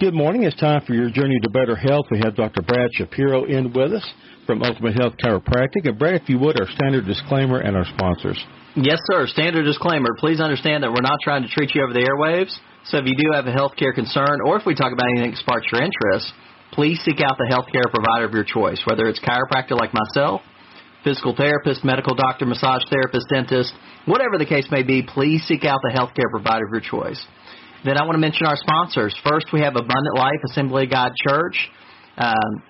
Good morning. It's time for your journey to better health. We have Dr. Brad Shapiro in with us from Ultimate Health Chiropractic. And Brad, if you would, our standard disclaimer and our sponsors. Yes, sir. Standard disclaimer. Please understand that we're not trying to treat you over the airwaves. So if you do have a healthcare concern, or if we talk about anything that sparks your interest, please seek out the healthcare provider of your choice, whether it's chiropractor like myself, physical therapist, medical doctor, massage therapist, dentist, whatever the case may be. Please seek out the healthcare provider of your choice. Then I want to mention our sponsors. First, we have Abundant Life Assembly of God Church, um,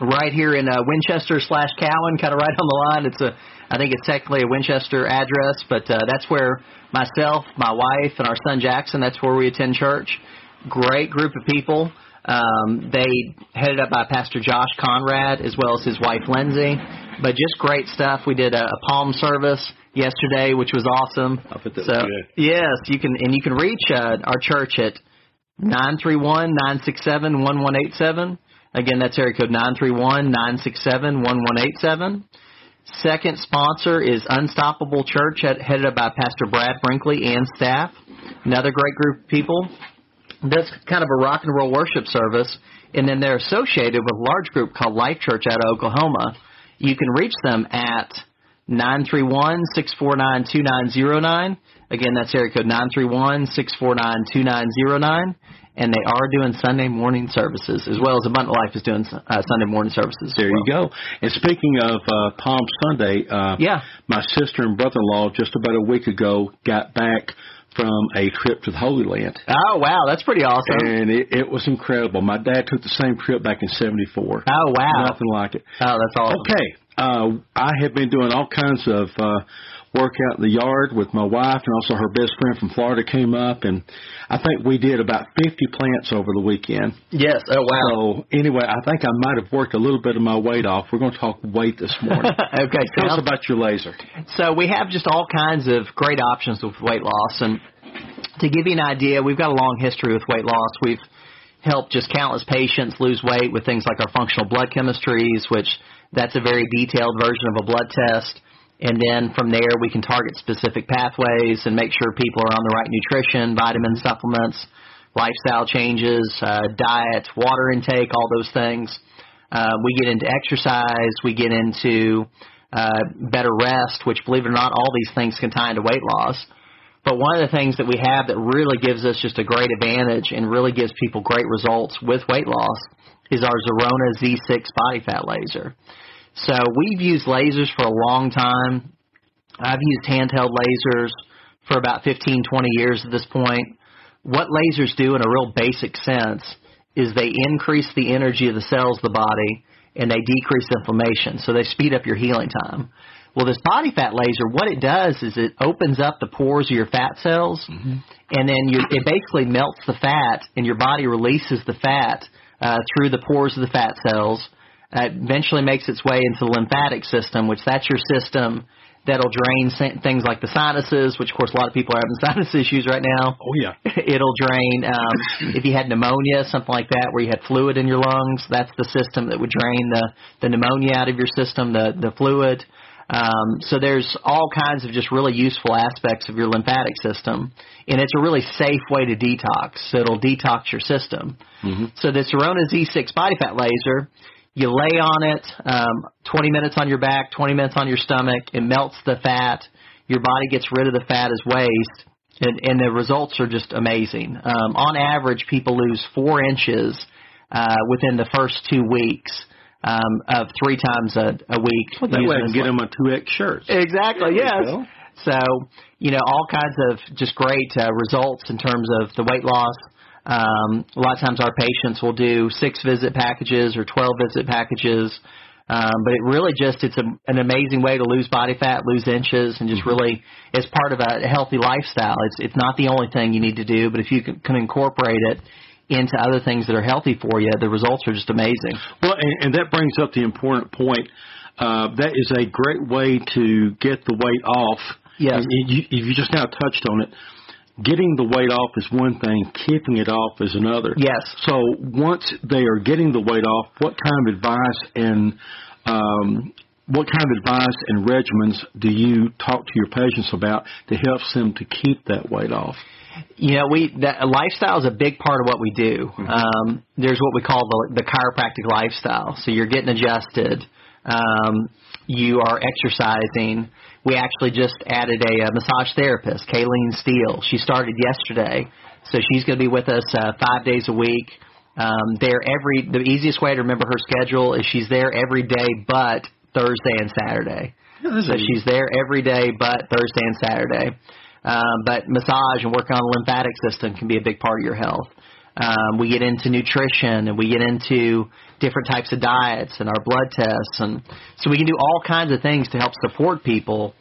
right here in uh, Winchester slash Cowan, kind of right on the line. It's a, I think it's technically a Winchester address, but uh, that's where myself, my wife, and our son Jackson. That's where we attend church. Great group of people. Um, they headed up by Pastor Josh Conrad as well as his wife Lindsay. But just great stuff. We did a, a palm service yesterday, which was awesome. I that so was good. yes, you can and you can reach uh, our church at nine three one nine six seven one one eight seven. Again, that's area code nine three one nine six seven one one eight seven. Second sponsor is Unstoppable Church, head- headed up by Pastor Brad Brinkley and staff. Another great group of people. That's kind of a rock and roll worship service, and then they're associated with a large group called Life Church out of Oklahoma. You can reach them at nine three one six four nine two nine zero nine. Again, that's area code nine three one six four nine two nine zero nine. And they are doing Sunday morning services as well as Abundant Life is doing uh, Sunday morning services. There you go. And speaking of uh, Palm Sunday, uh, Yeah. my sister and brother-in-law just about a week ago got back from a trip to the Holy Land. Oh wow, that's pretty awesome. And it, it was incredible. My dad took the same trip back in '74. Oh wow. Nothing like it. Oh, that's awesome. Okay. Uh, I have been doing all kinds of uh, work out in the yard with my wife, and also her best friend from Florida came up, and I think we did about 50 plants over the weekend. Yes. Oh wow. So anyway, I think I might have worked a little bit of my weight off. We're going to talk weight this morning. okay. Tell us about your laser. So we have just all kinds of great options with weight loss, and to give you an idea, we've got a long history with weight loss. We've helped just countless patients lose weight with things like our functional blood chemistries, which that's a very detailed version of a blood test. And then from there, we can target specific pathways and make sure people are on the right nutrition, vitamin supplements, lifestyle changes, uh, diet, water intake, all those things. Uh, we get into exercise. We get into uh, better rest, which, believe it or not, all these things can tie into weight loss. But one of the things that we have that really gives us just a great advantage and really gives people great results with weight loss is our Zerona Z6 body fat laser. So we've used lasers for a long time. I've used handheld lasers for about 15, 20 years at this point. What lasers do in a real basic sense is they increase the energy of the cells of the body and they decrease inflammation. So they speed up your healing time. Well, this body fat laser, what it does is it opens up the pores of your fat cells, and then you, it basically melts the fat, and your body releases the fat uh, through the pores of the fat cells. It eventually makes its way into the lymphatic system, which that's your system that'll drain things like the sinuses, which of course a lot of people are having sinus issues right now. Oh yeah. It'll drain um, if you had pneumonia, something like that, where you had fluid in your lungs. That's the system that would drain the the pneumonia out of your system, the the fluid. Um, so there's all kinds of just really useful aspects of your lymphatic system, and it's a really safe way to detox. So it'll detox your system. So this Zerona Z6 body fat laser, you lay on it, um, 20 minutes on your back, 20 minutes on your stomach. It melts the fat. Your body gets rid of the fat as waste, and, and the results are just amazing. Um, on average, people lose four inches uh, within the first two weeks um, of three times a, a week. Well, that way I can get them a two X shirt. Exactly. There Yes. So you know all kinds of just great uh, results in terms of the weight loss. Um, a lot of times our patients will do six visit packages or twelve visit packages. Um, but it really just it's a, an amazing way to lose body fat, lose inches, and just really it's part of a healthy lifestyle. It's it's not the only thing you need to do, but if you can, can incorporate it into other things that are healthy for you, the results are just amazing. Well, and, and that brings up the important point. Uh, that is a great way to get the weight off. Yes. And you, you just now touched on it. Getting the weight off is one thing. Keeping it off is another. Yes. So once they are getting the weight off, what kind of advice and um, what kind of advice and regimens do you talk to your patients about to help them to keep that weight off? You know, we that lifestyle is a big part of what we do. Mm-hmm. Um, there's what we call the the chiropractic lifestyle. So you're getting adjusted. Um, you are exercising. We actually just added a, a massage therapist, Kayleen Steele. She started yesterday, so she's going to be with us uh, five days a week. Um, there every the easiest way to remember her schedule is she's there every day but Thursday and Saturday. Yeah, so she's there every day but Thursday and Saturday. Um, but massage and working on the lymphatic system can be a big part of your health. Um, we get into nutrition and we get into different types of diets and our blood tests, and so we can do all kinds of things to help support people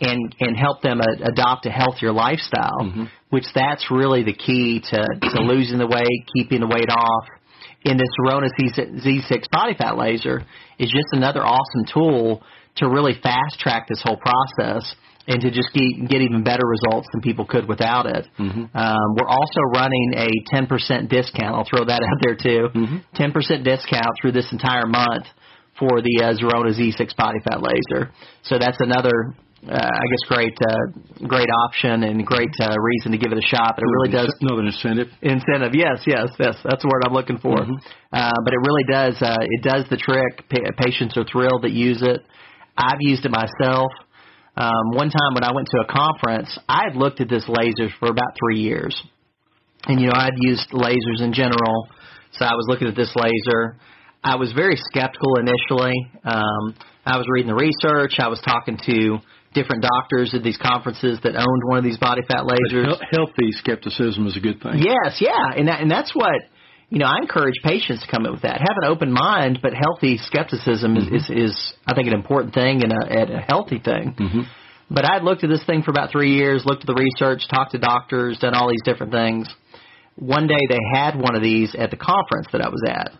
and and help them a, adopt a healthier lifestyle. Mm-hmm. Which that's really the key to to losing the weight, keeping the weight off. And this Zerona Z6 body fat laser is just another awesome tool to really fast track this whole process and to just get, get even better results than people could without it. Mm-hmm. Um, we're also running a 10% discount. I'll throw that out there too. Mm-hmm. 10% discount through this entire month for the uh, Zerona Z6 body fat laser. So that's another uh, I guess great uh, great option and great uh, reason to give it a shot. But it really does another incentive. Incentive, yes, yes, yes. That's the word I'm looking for. Mm-hmm. Uh, but it really does uh, it does the trick. Pa- patients are thrilled that use it. I've used it myself. Um, one time when I went to a conference, I had looked at this lasers for about three years, and you know I'd used lasers in general, so I was looking at this laser. I was very skeptical initially. Um, I was reading the research. I was talking to different doctors at these conferences that owned one of these body fat lasers. But healthy skepticism is a good thing. Yes, yeah, and that, and that's what you know. I encourage patients to come in with that. Have an open mind, but healthy skepticism mm-hmm. is, is, is I think an important thing and a, a healthy thing. Mm-hmm. But I'd looked at this thing for about three years, looked at the research, talked to doctors, done all these different things. One day they had one of these at the conference that I was at.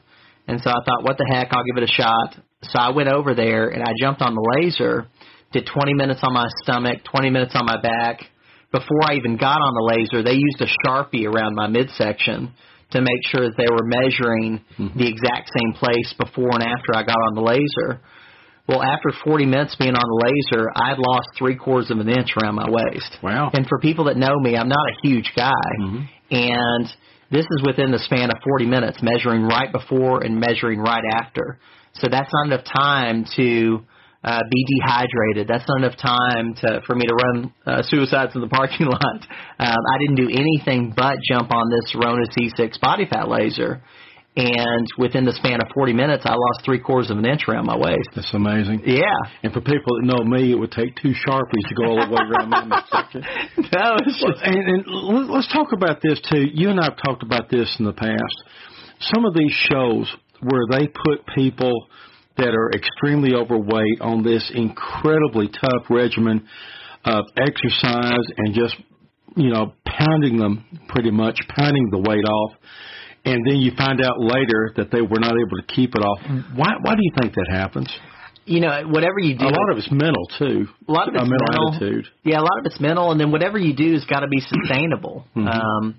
And so I thought, what the heck, I'll give it a shot. So I went over there and I jumped on the laser did 20 minutes on my stomach, 20 minutes on my back. Before I even got on the laser, they used a Sharpie around my midsection to make sure that they were measuring mm-hmm. the exact same place before and after I got on the laser. Well, after 40 minutes being on the laser, I had lost three quarters of an inch around my waist. Wow. And for people that know me, I'm not a huge guy. Mm-hmm. And this is within the span of 40 minutes, measuring right before and measuring right after. So that's not enough time to uh, be dehydrated. That's not enough time to for me to run uh, suicides in the parking lot. Um, I didn't do anything but jump on this Zerona Z6 body fat laser, and within the span of 40 minutes, I lost three quarters of an inch around my waist. That's amazing. Yeah. And for people that know me, it would take two sharpies to go all the way around my midsection. no, just... and, and let's talk about this too. You and I have talked about this in the past. Some of these shows where they put people that are extremely overweight on this incredibly tough regimen of exercise and just, you know, pounding them pretty much, pounding the weight off. And then you find out later that they were not able to keep it off. Why, why do you think that happens? you know, whatever you do, a lot of it's mental too. A lot of it's mental, mental attitude. Yeah, a lot of it's mental, and then whatever you do has got to be sustainable. mm-hmm. um,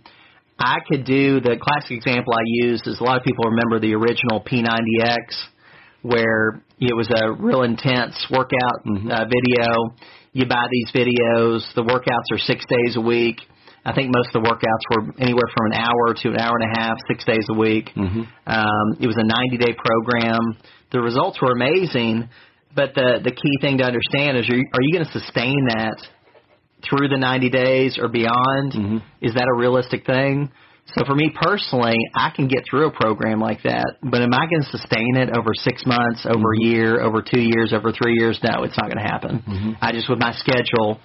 I could do the classic example I use is a lot of people remember the original P90X where it was a real intense workout mm-hmm. uh, video. You buy these videos. The workouts are six days a week. I think most of the workouts were anywhere from an hour to an hour and a half, six days a week. Mm-hmm. Um, it was a 90 day program. The results were amazing, but the the key thing to understand is are you, are you going to sustain that through the 90 days or beyond? Mm-hmm. Is that a realistic thing? So for me personally, I can get through a program like that, but am I going to sustain it over six months, over a mm-hmm. year, over two years, over three years? No, it's not going to happen. Mm-hmm. I just, with my schedule,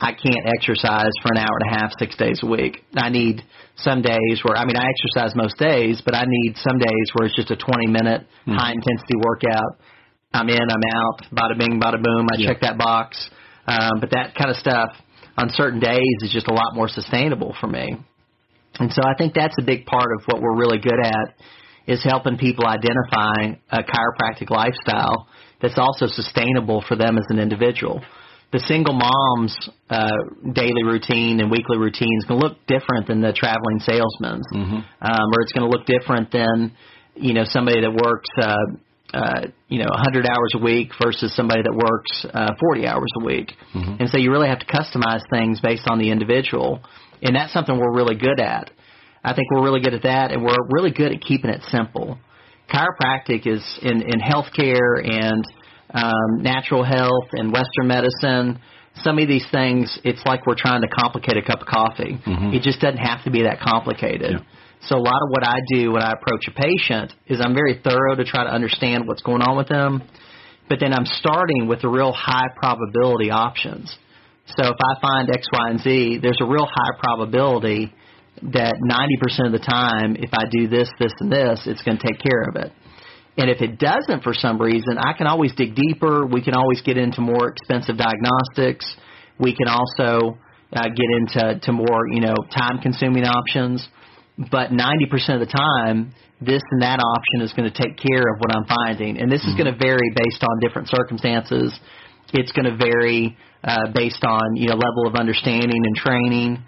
I can't exercise for an hour and a half, six days a week. I need some days where, I mean, I exercise most days, but I need some days where it's just a 20 minute mm-hmm. high intensity workout. I'm in, I'm out, bada bing, bada boom. I yeah. check that box. Um, but that kind of stuff on certain days is just a lot more sustainable for me. And so I think that's a big part of what we're really good at is helping people identify a chiropractic lifestyle that's also sustainable for them as an individual. The single mom's uh, daily routine and weekly routine is going to look different than the traveling salesman's, mm-hmm. um, or it's going to look different than you know somebody that works uh, uh, you know 100 hours a week versus somebody that works uh, 40 hours a week, mm-hmm. and so you really have to customize things based on the individual, and that's something we're really good at. I think we're really good at that, and we're really good at keeping it simple. Chiropractic is in in healthcare and um, natural health and Western medicine. Some of these things, it's like we're trying to complicate a cup of coffee. Mm-hmm. It just doesn't have to be that complicated. Yeah. So a lot of what I do when I approach a patient is I'm very thorough to try to understand what's going on with them, but then I'm starting with the real high probability options. So if I find X, Y, and Z, there's a real high probability that 90% of the time, if I do this, this, and this, it's going to take care of it. And if it doesn't for some reason, I can always dig deeper. We can always get into more expensive diagnostics. We can also uh, get into to more, you know, time-consuming options but 90% of the time, this and that option is going to take care of what I'm finding. And this mm-hmm. is going to vary based on different circumstances. It's going to vary uh, based on you know level of understanding and training.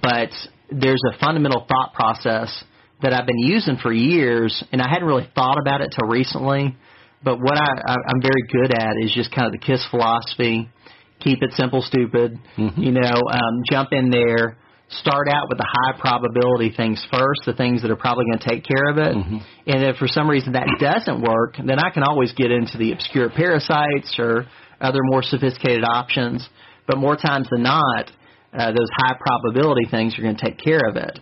But there's a fundamental thought process that I've been using for years, and I hadn't really thought about it till recently. But what I, I, I'm very good at is just kind of the KISS philosophy. Keep it simple, stupid. Mm-hmm. You know, um, jump in there start out with the high probability things first, the things that are probably going to take care of it. Mm-hmm. And if for some reason that doesn't work, then I can always get into the obscure parasites or other more sophisticated options. But more times than not, uh, those high probability things are going to take care of it.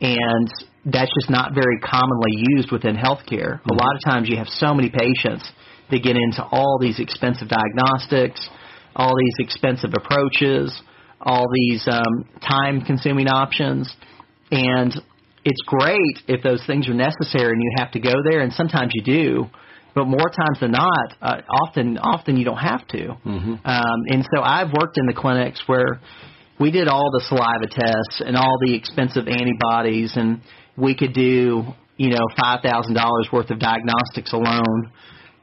And that's just not very commonly used within healthcare. Mm-hmm. A lot of times you have so many patients that get into all these expensive diagnostics, all these expensive approaches all these um, time consuming options. And it's great if those things are necessary and you have to go there, and sometimes you do. But more times than not, uh, often often you don't have to. Mm-hmm. Um, and so I've worked in the clinics where we did all the saliva tests and all the expensive antibodies, and we could do you know five thousand dollars worth of diagnostics alone,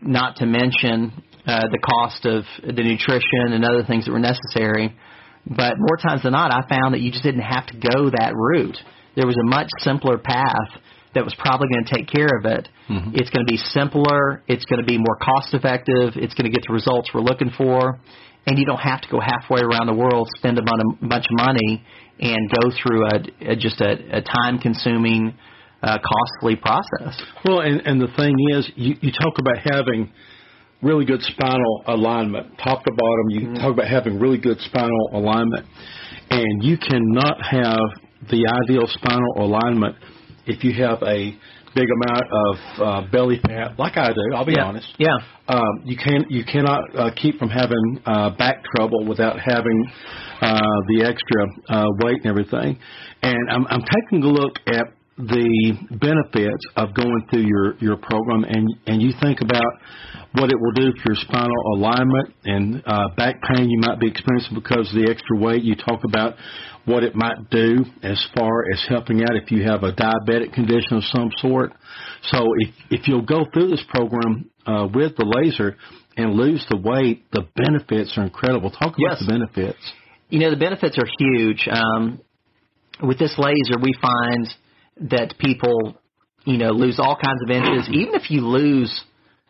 not to mention uh, the cost of the nutrition and other things that were necessary. But more times than not, I found that you just didn't have to go that route. There was a much simpler path that was probably going to take care of it. Mm-hmm. It's going to be simpler. It's going to be more cost effective. It's going to get the results we're looking for. And you don't have to go halfway around the world, spend a bunch of money, and go through a, a just a, a time consuming, uh, costly process. Well, and, and the thing is, you, you talk about having really good spinal alignment, top to bottom. You mm-hmm. talk about having really good spinal alignment, and you cannot have the ideal spinal alignment if you have a big amount of uh, belly fat, like I do. I'll be yeah. honest. Yeah. Um, you can you cannot uh, keep from having uh, back trouble without having uh, the extra uh, weight and everything. And I'm, I'm taking a look at the benefits of going through your your program and and you think about what it will do for your spinal alignment and uh, back pain you might be experiencing because of the extra weight. You talk about what it might do as far as helping out if you have a diabetic condition of some sort. So if if you'll go through this program uh, with the laser and lose the weight, the benefits are incredible. Talk about yes. the benefits. You know the benefits are huge. Um, with this laser, we find that people, you know, lose all kinds of inches. Even if you lose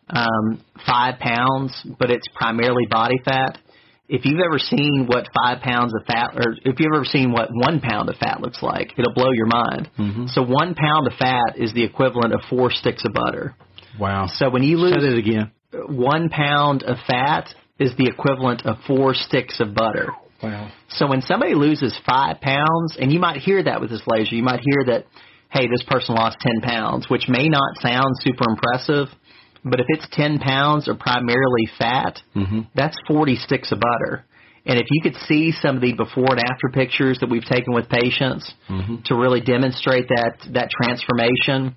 um, five pounds, but it's primarily body fat. If you've ever seen what five pounds of fat, or if you've ever seen what one pound of fat looks like, it'll blow your mind. Mm-hmm. So one pound of fat is the equivalent of four sticks of butter. Wow. So when you lose Say it again, one pound of fat is the equivalent of four sticks of butter. Wow. So when somebody loses five pounds, and you might hear that with this laser, you might hear that hey, this person lost 10 pounds, which may not sound super impressive, but if it's 10 pounds or primarily fat, mm-hmm. that's 40 sticks of butter. And if you could see some of the before and after pictures that we've taken with patients mm-hmm. to really demonstrate that that transformation,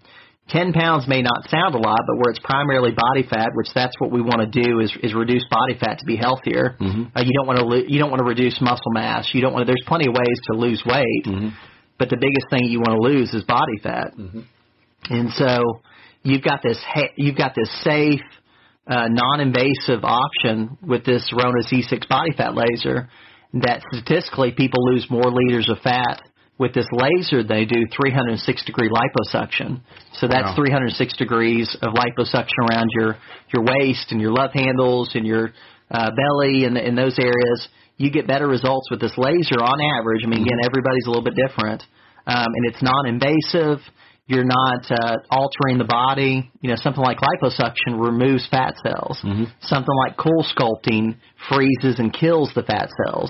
10 pounds may not sound a lot, but where it's primarily body fat, which that's what we want to do is, is reduce body fat to be healthier. Mm-hmm. Uh, you don't want to lo- you don't want to reduce muscle mass. You don't want to, there's plenty of ways to lose weight. Mm-hmm but the biggest thing you want to lose is body fat. Mm-hmm. And so you've got this you've got this safe, uh, non-invasive option with this Zerona Z6 body fat laser that statistically people lose more liters of fat With this laser, they do 306 degree liposuction. So that's Wow. 306 degrees of liposuction around your your waist and your love handles and your uh, belly and in those areas. You get better results with this laser on average. I mean, again, everybody's a little bit different, um, and it's non-invasive. You're not uh, altering the body. You know, something like liposuction removes fat cells. Something like cool sculpting freezes and kills the fat cells.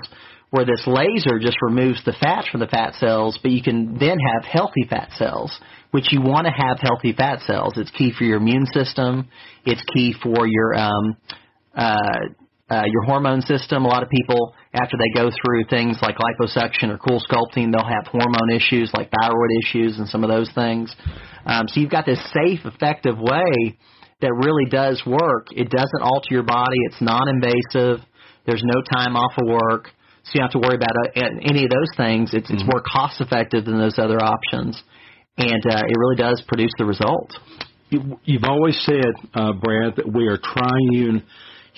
Where this laser just removes the fat from the fat cells, but you can then have healthy fat cells, which you want to have healthy fat cells. It's key for your immune system. It's key for your um, uh, uh, your hormone system. A lot of people, after they go through things like liposuction or cool sculpting, they'll have hormone issues like thyroid issues and some of those things. Um, so you've got this safe, effective way that really does work. It doesn't alter your body. It's non-invasive. There's no time off of work, so you don't have to worry about uh, any of those things. It's it's more cost effective than those other options, and uh, it really does produce the result. You, you've always said, uh, Brad, that we are triune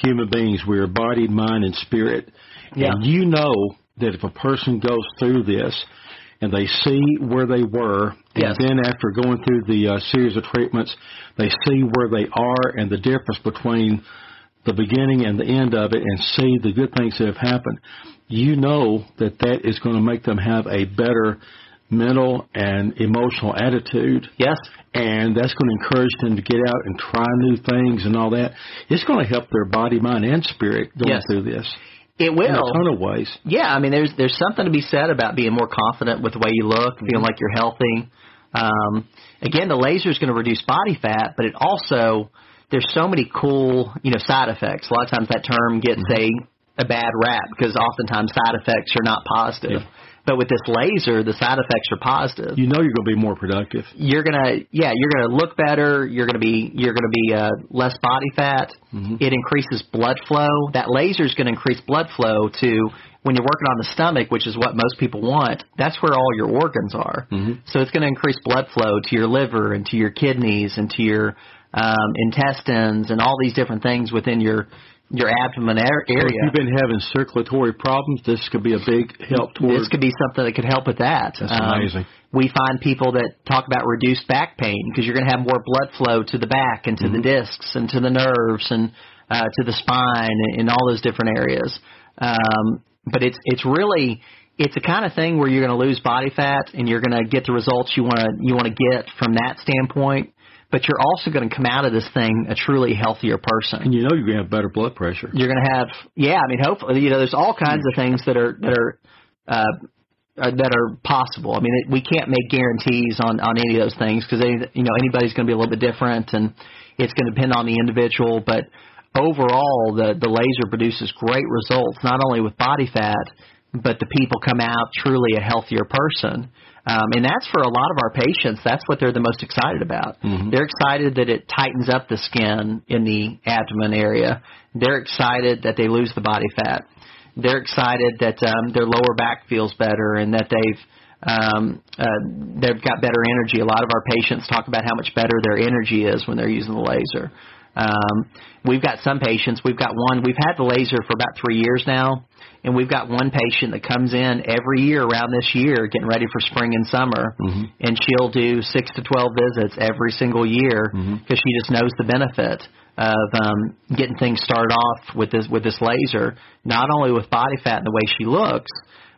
human beings. We are body, mind, and spirit. Yeah. And you know that if a person goes through this and they see where they were, and then after going through the uh, series of treatments, they see where they are and the difference between the beginning and the end of it and see the good things that have happened, you know that that is going to make them have a better mental and emotional attitude Yes. and that's going to encourage them to get out and try new things and all that. It's going to help their body, mind, and spirit going Yes. through this It in a will. ton of ways. Yeah, I mean, there's there's something to be said about being more confident with the way you look, Mm-hmm. feeling like you're healthy. Um, again, the laser is going to reduce body fat, but it also there's so many cool you know side effects. A lot of times that term gets Mm-hmm. a a bad rap because oftentimes side effects are not positive. Yeah. But with this laser, the side effects are positive. You know you're going to be more productive. you're gonna yeah you're gonna look better. You're gonna be you're gonna be uh, less body fat. It increases blood flow. That laser is gonna increase blood flow to when you're working on the stomach which is what most people want that's where all your organs are. So it's gonna increase blood flow to your liver and to your kidneys and to your um, intestines and all these different things within your your abdomen ar- So if you've been having circulatory problems, this could be a big help toward. this could be something that could help with that. That's Um, amazing. We find people that talk about reduced back pain because you're going to have more blood flow to the back and to Mm-hmm. the discs and to the nerves and uh, to the spine and, and all those different areas. Um, but it's it's really it's a kind of thing where you're going to lose body fat and you're going to get the results you want to you want to get from that standpoint. But you're also going to come out of this thing a truly healthier person and you know you're going to have better blood pressure. you're going to have yeah i mean hopefully you know there's all kinds of things that are that are uh uh, that are possible. I mean, it, we can't make guarantees on on any of those things because you know anybody's going to be a little bit different, and it's going to depend on the individual. But overall, the the laser produces great results, not only with body fat, but the people come out truly a healthier person. Um, and that's for a lot of our patients. That's what they're the most excited about. They're excited that it tightens up the skin in the abdomen area. They're excited that they lose the body fat. They're excited that um, their lower back feels better and that they've um, uh, they've got better energy. A lot of our patients talk about how much better their energy is when they're using the laser. Um, we've got some patients. We've got one. We've had the laser for about three years now, and we've got one patient that comes in every year around this year, getting ready for spring and summer, and she'll do six to twelve visits every single year because she just knows the benefit of um, getting things started off with this with this laser, not only with body fat and the way she looks,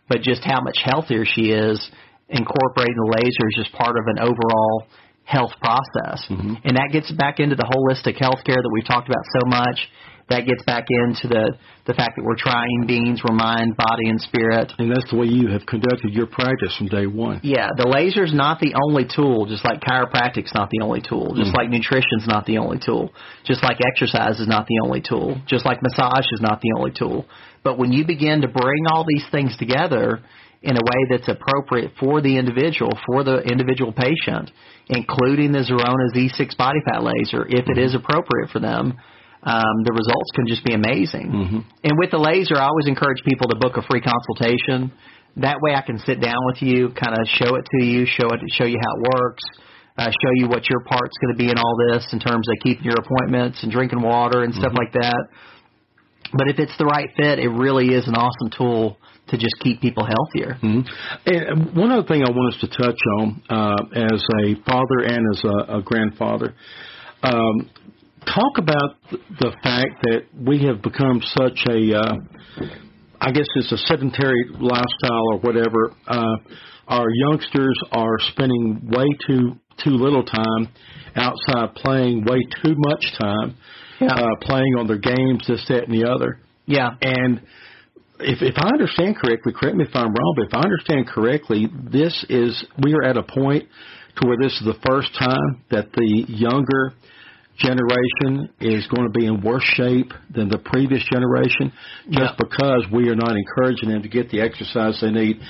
but just how much healthier she is. Incorporating the laser is just part of an overall health process, mm-hmm. and that gets back into the holistic healthcare that we've talked about so much. That gets back into the the fact that we're triune beings, we're mind, body, and spirit. And that's the way you have conducted your practice from day one. Yeah, the laser's not the only tool, just like chiropractic's not the only tool, just mm. like nutrition's not the only tool, just like exercise is not the only tool, just like massage is not the only tool. But when you begin to bring all these things together in a way that's appropriate for the individual, for the individual patient, including the Zerona Z6 body fat laser, if it is appropriate for them, um, the results can just be amazing. And with the laser, I always encourage people to book a free consultation. That way, I can sit down with you, kind of show it to you, show it, show you how it works, uh, show you what your part's going to be in all this in terms of keeping your appointments and drinking water and stuff like that. But if it's the right fit, it really is an awesome tool to just keep people healthier. Mm-hmm. And one other thing I want us to touch on uh, as a father and as a, a grandfather, um, talk about the fact that we have become such a, uh, I guess it's a sedentary lifestyle or whatever. Uh, our youngsters are spending way too too little time outside playing, way too much time Yeah. uh, playing on their games, this, that, and the other. Yeah. And if if I understand correctly, correct me if I'm wrong, but if I understand correctly, this is we are at a point to where this is the first time that the younger generation is going to be in worse shape than the previous generation just Yeah. because we are not encouraging them to get the exercise they need.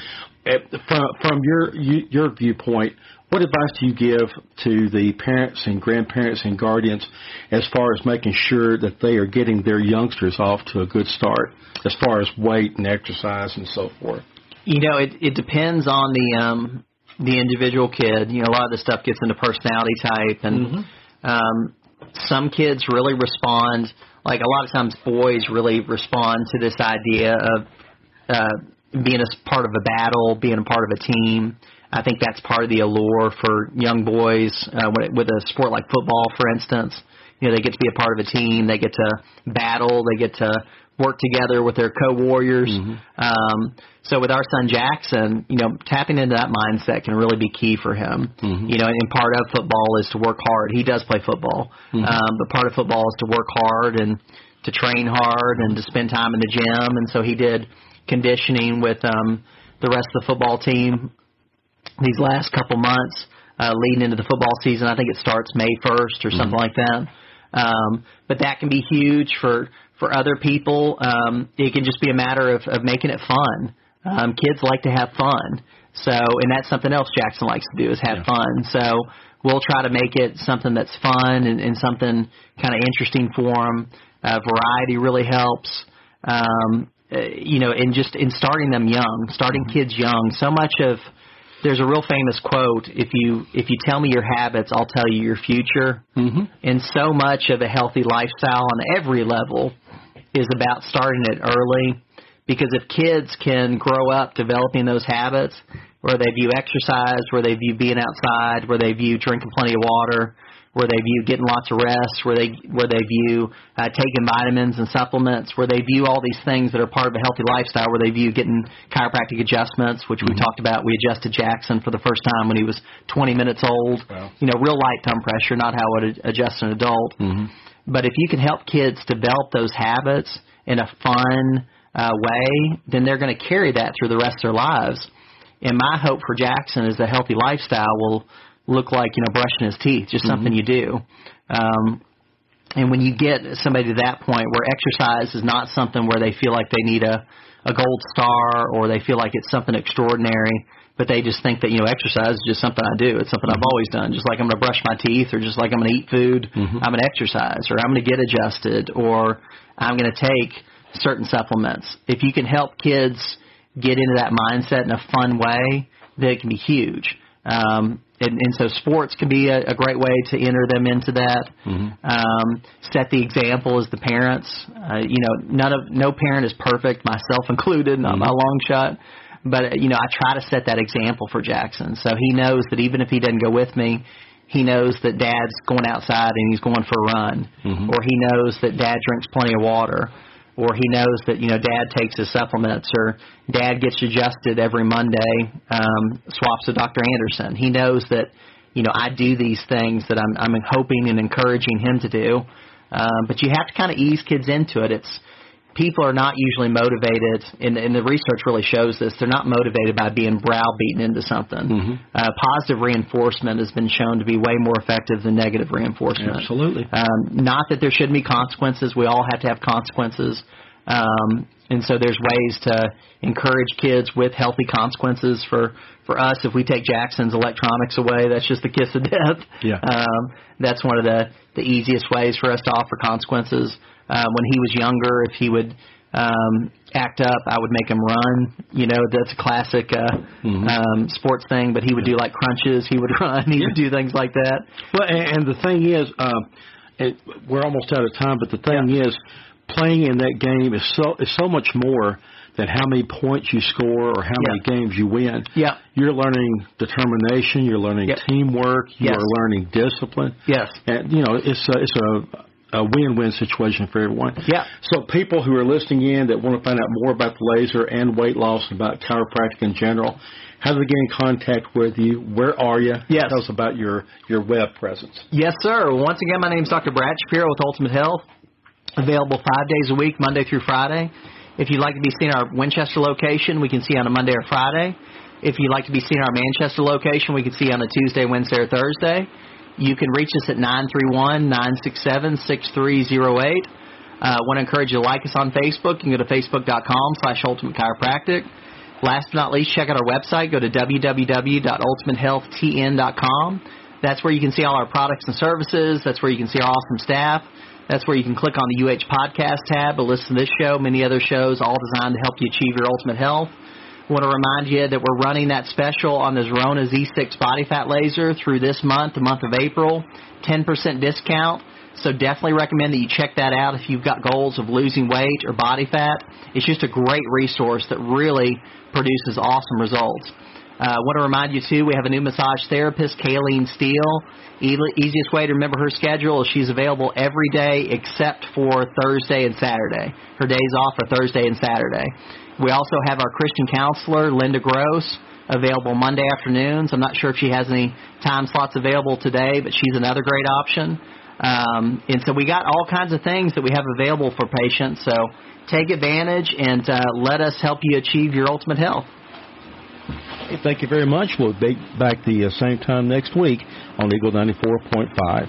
From from your you- your viewpoint, what advice do you give to the parents and grandparents and guardians as far as making sure that they are getting their youngsters off to a good start as far as weight and exercise and so forth? You know, it it depends on the um the individual kid. You know, a lot of this stuff gets into personality type and um some kids really respond like a lot of times boys really respond to this idea of uh being a part of a battle, being a part of a team. I think that's part of the allure for young boys uh, when with a sport like football, for instance. You know, they get to be a part of a team. They get to battle. They get to work together with their co-warriors. Um, so with our son Jackson, you know, tapping into that mindset can really be key for him. You know, and part of football is to work hard. He does play football, um, but part of football is to work hard and to train hard and to spend time in the gym. And so he did conditioning with um, the rest of the football team these last couple months uh, leading into the football season. I think it starts May 1st or something like that. Um, but that can be huge for for other people. Um, it can just be a matter of, of making it fun. Um, kids like to have fun, so and that's something else Jackson likes to do is have fun. So we'll try to make it something that's fun and, and something kind of interesting for them. Uh, variety really helps. Um, uh, you know, and just in starting them young, starting kids young. So much of there's a real famous quote if you if you tell me your habits i'll tell you your future Mm-hmm. and so much of a healthy lifestyle on every level is about starting it early because if kids can grow up developing those habits where they view exercise where they view being outside where they view drinking plenty of water where they view getting lots of rest where they where they view uh, taking vitamins and supplements where they view all these things that are part of a healthy lifestyle where they view getting chiropractic adjustments which we talked about. We adjusted Jackson for the first time when he was 20 minutes old. Wow. you know real light thumb pressure not how it adjusts an adult. But if you can help kids develop those habits in a fun uh, way, then they're going to carry that through the rest of their lives. And my hope for Jackson is a healthy lifestyle will look like you know brushing his teeth, just something mm-hmm. you do. Um, and when you get somebody to that point where exercise is not something where they feel like they need a a gold star or they feel like it's something extraordinary, but they just think that you know exercise is just something I do. It's something I've mm-hmm. always done. Just like I'm going to brush my teeth, or just like I'm going to eat food, mm-hmm. I'm going to exercise, or I'm going to get adjusted, or I'm going to take certain supplements. If you can help kids get into that mindset in a fun way, then it can be huge. Um, and, and so sports can be a, a great way to enter them into that. Um, set the example as the parents. Uh, you know, none of no parent is perfect, myself included, not my long shot. But uh, you know, I try to set that example for Jackson, so he knows that even if he doesn't go with me, he knows that Dad's going outside and he's going for a run, or he knows that Dad drinks plenty of water, or he knows that you know Dad takes his supplements, or Dad gets adjusted every Monday, um, swaps to Dr. Anderson. He knows that you know I do these things that I'm I'm hoping and encouraging him to do. Um, but you have to kind of ease kids into it. It's people are not usually motivated, and, and the research really shows this. They're not motivated by being browbeaten into something. Uh, positive reinforcement has been shown to be way more effective than negative reinforcement. Absolutely. Um, not that there shouldn't be consequences. We all have to have consequences. Um, and so there's ways to encourage kids with healthy consequences. For for us, if we take Jackson's electronics away, that's just the kiss of death. Yeah. Um, that's one of the the easiest ways for us to offer consequences. Uh, when he was younger, if he would um, act up, I would make him run. You know, that's a classic uh, um, sports thing. But he would do like crunches. He would run. He would do things like that. Well, and, and the thing is, um, it, we're almost out of time, but the thing is, playing in that game is so is so much more than how many points you score or how Yeah. many games you win. Yeah. You're learning determination. You're learning Yep. teamwork. You Yes. are learning discipline. Yes. And you know, it's a, it's a a win-win situation for everyone. Yeah. So people who are listening in that want to find out more about the laser and weight loss, about chiropractic in general, how do they get in contact with you? Where are you? Yes. Tell us about your your web presence. Yes, sir. Once again, my name is Dr. Brad Shapiro with Ultimate Health. Available five days a week, Monday through Friday. If you'd like to be seen at our Winchester location, we can see on a Monday or Friday. If you'd like to be seen at our Manchester location, we can see on a Tuesday, Wednesday, or Thursday. You can reach us at 931-967-6308. Uh, want to encourage you to like us on Facebook. You can go to facebook.com slash ultimate chiropractic. Last but not least, check out our website. Go to www.ultimatehealthtn.com. That's where you can see all our products and services. That's where you can see our awesome staff. That's where you can click on the UH podcast tab to listen to this show, many other shows, all designed to help you achieve your ultimate health. Want to remind you that we're running that special on the Zerona Z6 body fat laser through this month, the month of April, 10% discount. So definitely recommend that you check that out if you've got goals of losing weight or body fat. It's just a great resource that really produces awesome results. Uh, want to remind you too, we have a new massage therapist, Kayleen Steele. E- easiest way to remember her schedule is she's available every day except for Thursday and Saturday. Her days off are Thursday and Saturday. We also have our Christian counselor, Linda Gross, available Monday afternoons. I'm not sure if she has any time slots available today, but she's another great option. Um, and so we got all kinds of things that we have available for patients. So take advantage and uh, let us help you achieve your ultimate health. Thank you very much. We'll be back the uh, same time next week on Eagle 94.5.